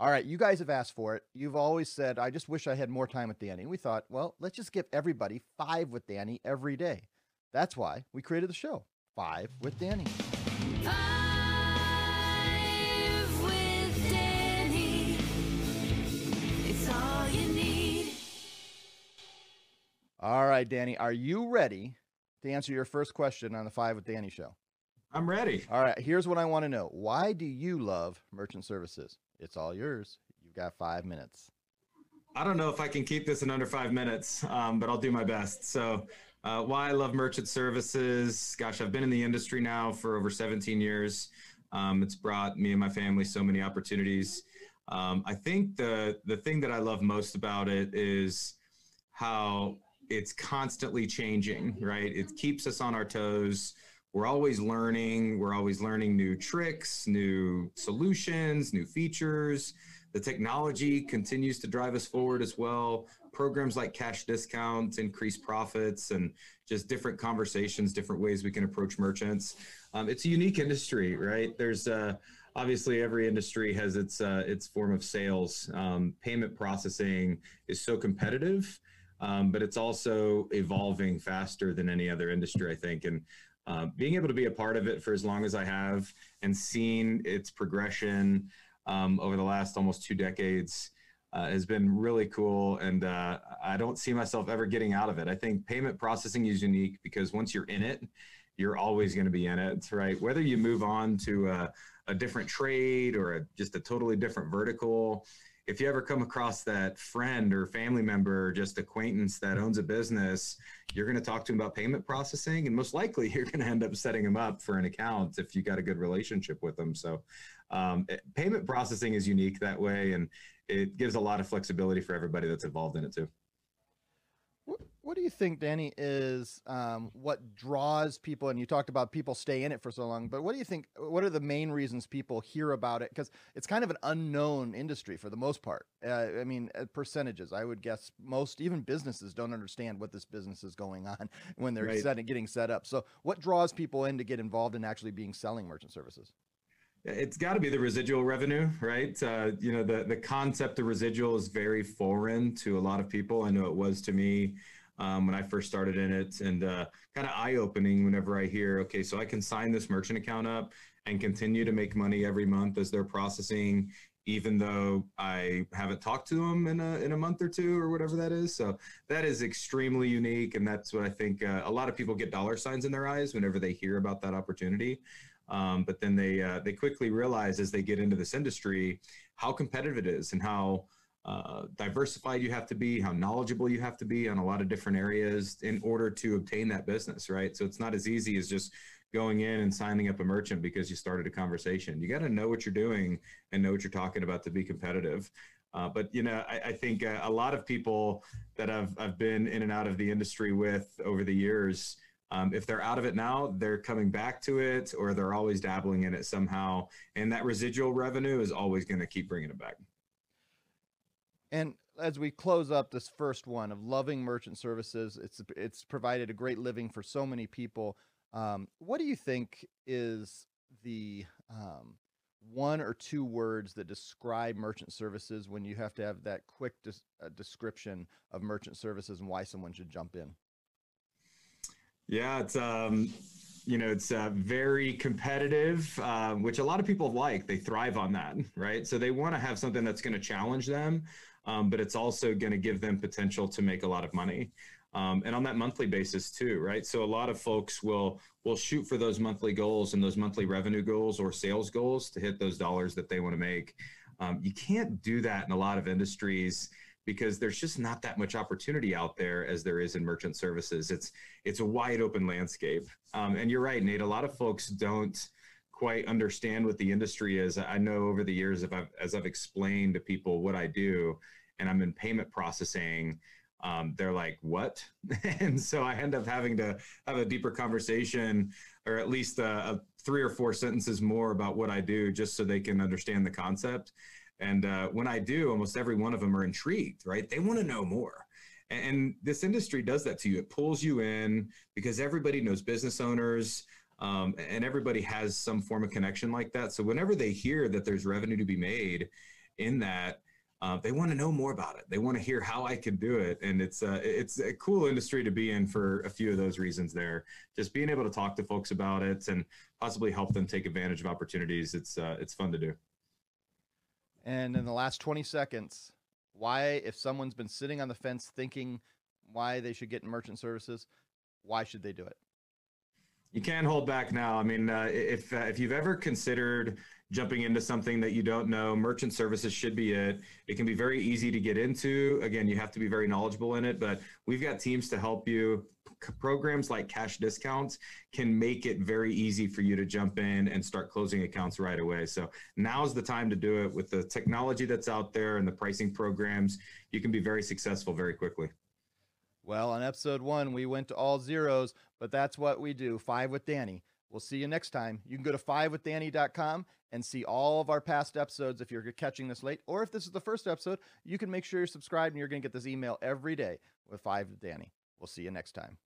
All right, you guys have asked for it. You've always said, I just wish I had more time with Danny. We thought, well, let's just give everybody five with Danny every day. That's why we created the show, Five with Danny. Five with Danny. It's all you need. All right, Danny, are you ready to answer your first question on the Five with Danny show? I'm ready. All right, here's what I want to know. Why do you love merchant services? It's all yours. You've got five minutes. I don't know if I can keep this in under five minutes, um, but I'll do my best. So, uh, why I love merchant services? Gosh, I've been in the industry now for over 17 years. Um, it's brought me and my family so many opportunities. Um, I think the the thing that I love most about it is how it's constantly changing. Right, it keeps us on our toes. We're always learning. We're always learning new tricks, new solutions, new features. The technology continues to drive us forward as well. Programs like cash discounts, increase profits, and just different conversations, different ways we can approach merchants. Um, it's a unique industry, right? There's uh, obviously every industry has its uh, its form of sales. Um, payment processing is so competitive, um, but it's also evolving faster than any other industry, I think. And uh, being able to be a part of it for as long as I have and seeing its progression um, over the last almost two decades uh, has been really cool. And uh, I don't see myself ever getting out of it. I think payment processing is unique because once you're in it, you're always going to be in it, right? Whether you move on to a, a different trade or a, just a totally different vertical, if you ever come across that friend or family member or just acquaintance that owns a business, you're going to talk to them about payment processing, and most likely you're going to end up setting them up for an account if you got a good relationship with them. So, um, it- payment processing is unique that way, and it gives a lot of flexibility for everybody that's involved in it too. What, do you think, Danny, is um, what draws people? And you talked about people stay in it for so long, but what do you think? What are the main reasons people hear about it? Because it's kind of an unknown industry for the most part. Uh, I mean, uh, percentages. I would guess most, even businesses, don't understand what this business is going on when they're Right. setting, getting set up. So, what draws people in to get involved in actually being selling merchant services? It's got to be the residual revenue, right? Uh, you know, the the concept of residual is very foreign to a lot of people. I know it was to me um, when I first started in it, and uh, kind of eye opening whenever I hear, okay, so I can sign this merchant account up and continue to make money every month as they're processing, even though I haven't talked to them in a in a month or two or whatever that is. So that is extremely unique, and that's what I think uh, a lot of people get dollar signs in their eyes whenever they hear about that opportunity. Um, but then they uh, they quickly realize as they get into this industry how competitive it is and how uh, diversified you have to be, how knowledgeable you have to be on a lot of different areas in order to obtain that business, right? So it's not as easy as just going in and signing up a merchant because you started a conversation. You got to know what you're doing and know what you're talking about to be competitive. Uh, but you know, I, I think uh, a lot of people that I've I've been in and out of the industry with over the years. Um, if they're out of it now, they're coming back to it, or they're always dabbling in it somehow, and that residual revenue is always going to keep bringing it back. And as we close up this first one of loving merchant services, it's it's provided a great living for so many people. Um, what do you think is the um, one or two words that describe merchant services when you have to have that quick des- uh, description of merchant services and why someone should jump in? Yeah, it's um, you know, it's uh, very competitive, uh, which a lot of people like. They thrive on that, right? So they want to have something that's going to challenge them, um, but it's also going to give them potential to make a lot of money, um, and on that monthly basis too, right? So a lot of folks will will shoot for those monthly goals and those monthly revenue goals or sales goals to hit those dollars that they want to make. Um, you can't do that in a lot of industries because there's just not that much opportunity out there as there is in merchant services. It's it's a wide open landscape. Um, and you're right, Nate. A lot of folks don't quite understand what the industry is. I know over the years, if I've, as I've explained to people what I do, and I'm in payment processing, um, they're like, "What?" and so I end up having to have a deeper conversation, or at least a, a three or four sentences more about what I do, just so they can understand the concept. And uh, when I do, almost every one of them are intrigued, right? They want to know more. And, and this industry does that to you. It pulls you in because everybody knows business owners um, and everybody has some form of connection like that. So whenever they hear that there's revenue to be made in that uh, they want to know more about it. They want to hear how I can do it, and it's uh, it's a cool industry to be in for a few of those reasons. There, just being able to talk to folks about it and possibly help them take advantage of opportunities. It's uh, it's fun to do. And in the last 20 seconds, why, if someone's been sitting on the fence thinking why they should get merchant services, why should they do it? You can't hold back now. I mean, uh, if uh, if you've ever considered jumping into something that you don't know, merchant services should be it. It can be very easy to get into. Again, you have to be very knowledgeable in it, but we've got teams to help you. Programs like cash discounts can make it very easy for you to jump in and start closing accounts right away. So now's the time to do it with the technology that's out there and the pricing programs. You can be very successful very quickly. Well, on episode one, we went to all zeros, but that's what we do. Five with Danny. We'll see you next time. You can go to fivewithdanny.com and see all of our past episodes if you're catching this late, or if this is the first episode, you can make sure you're subscribed and you're going to get this email every day with Five with Danny. We'll see you next time.